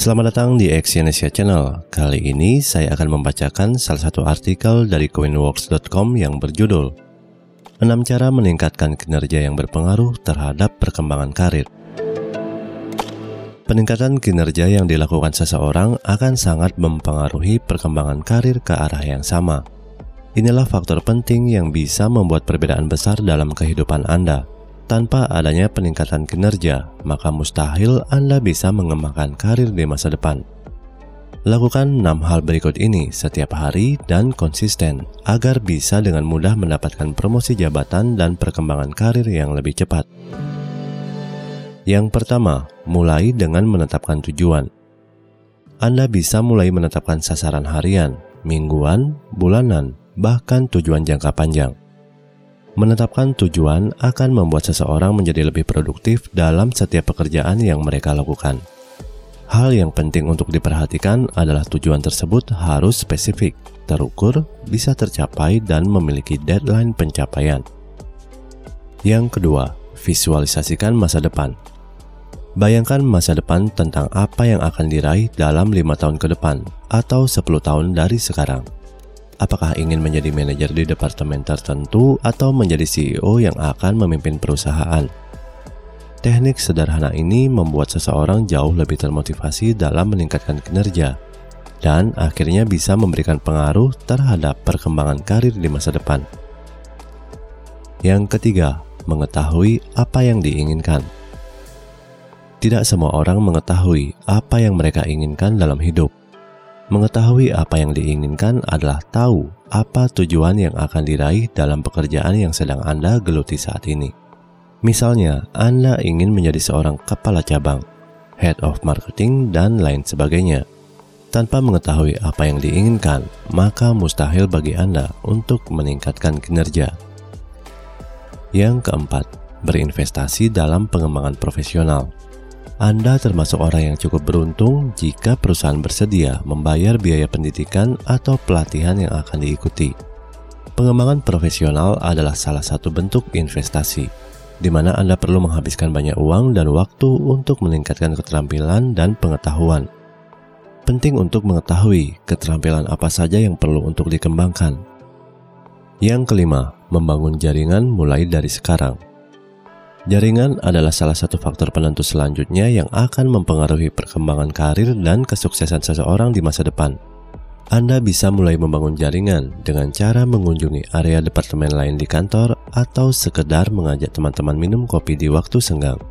Selamat datang di Exyonesia Channel. Kali ini saya akan membacakan salah satu artikel dari coinworks.com yang berjudul 6 cara meningkatkan kinerja yang berpengaruh terhadap perkembangan karir. Peningkatan kinerja yang dilakukan seseorang akan sangat mempengaruhi perkembangan karir ke arah yang sama. Inilah faktor penting yang bisa membuat perbedaan besar dalam kehidupan Anda. Tanpa adanya peningkatan kinerja, maka mustahil Anda bisa mengembangkan karir di masa depan. Lakukan 6 hal berikut ini setiap hari dan konsisten agar bisa dengan mudah mendapatkan promosi jabatan dan perkembangan karir yang lebih cepat. Yang pertama, mulai dengan menetapkan tujuan. Anda bisa mulai menetapkan sasaran harian, mingguan, bulanan, bahkan tujuan jangka panjang. Menetapkan tujuan akan membuat seseorang menjadi lebih produktif dalam setiap pekerjaan yang mereka lakukan. Hal yang penting untuk diperhatikan adalah tujuan tersebut harus spesifik, terukur, bisa tercapai, dan memiliki deadline pencapaian. Yang kedua, visualisasikan masa depan. Bayangkan masa depan tentang apa yang akan diraih dalam lima tahun ke depan atau 10 tahun dari sekarang apakah ingin menjadi manajer di departemen tertentu atau menjadi CEO yang akan memimpin perusahaan. Teknik sederhana ini membuat seseorang jauh lebih termotivasi dalam meningkatkan kinerja dan akhirnya bisa memberikan pengaruh terhadap perkembangan karir di masa depan. Yang ketiga, mengetahui apa yang diinginkan. Tidak semua orang mengetahui apa yang mereka inginkan dalam hidup. Mengetahui apa yang diinginkan adalah tahu apa tujuan yang akan diraih dalam pekerjaan yang sedang Anda geluti saat ini. Misalnya, Anda ingin menjadi seorang kepala cabang, head of marketing, dan lain sebagainya. Tanpa mengetahui apa yang diinginkan, maka mustahil bagi Anda untuk meningkatkan kinerja. Yang keempat, berinvestasi dalam pengembangan profesional. Anda termasuk orang yang cukup beruntung jika perusahaan bersedia membayar biaya pendidikan atau pelatihan yang akan diikuti. Pengembangan profesional adalah salah satu bentuk investasi, di mana Anda perlu menghabiskan banyak uang dan waktu untuk meningkatkan keterampilan dan pengetahuan. Penting untuk mengetahui keterampilan apa saja yang perlu untuk dikembangkan. Yang kelima, membangun jaringan mulai dari sekarang. Jaringan adalah salah satu faktor penentu selanjutnya yang akan mempengaruhi perkembangan karir dan kesuksesan seseorang di masa depan. Anda bisa mulai membangun jaringan dengan cara mengunjungi area departemen lain di kantor atau sekedar mengajak teman-teman minum kopi di waktu senggang.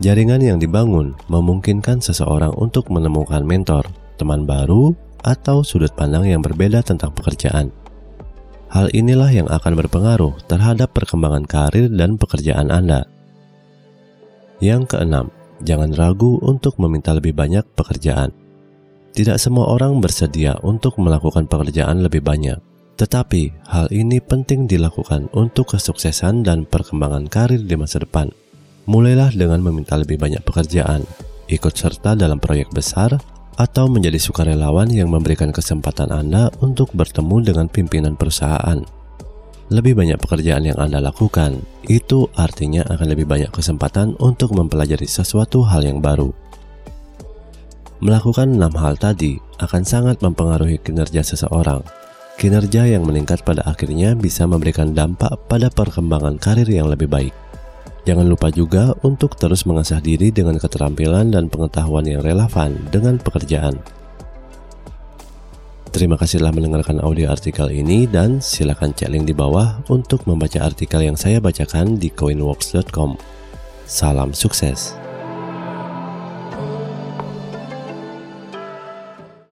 Jaringan yang dibangun memungkinkan seseorang untuk menemukan mentor, teman baru, atau sudut pandang yang berbeda tentang pekerjaan. Hal inilah yang akan berpengaruh terhadap perkembangan karir dan pekerjaan Anda. Yang keenam, jangan ragu untuk meminta lebih banyak pekerjaan. Tidak semua orang bersedia untuk melakukan pekerjaan lebih banyak, tetapi hal ini penting dilakukan untuk kesuksesan dan perkembangan karir di masa depan. Mulailah dengan meminta lebih banyak pekerjaan, ikut serta dalam proyek besar, atau menjadi sukarelawan yang memberikan kesempatan Anda untuk bertemu dengan pimpinan perusahaan. Lebih banyak pekerjaan yang Anda lakukan, itu artinya akan lebih banyak kesempatan untuk mempelajari sesuatu hal yang baru. Melakukan enam hal tadi akan sangat mempengaruhi kinerja seseorang. Kinerja yang meningkat pada akhirnya bisa memberikan dampak pada perkembangan karir yang lebih baik. Jangan lupa juga untuk terus mengasah diri dengan keterampilan dan pengetahuan yang relevan dengan pekerjaan. Terima kasih telah mendengarkan audio artikel ini dan silakan cek link di bawah untuk membaca artikel yang saya bacakan di coinworks.com. Salam sukses.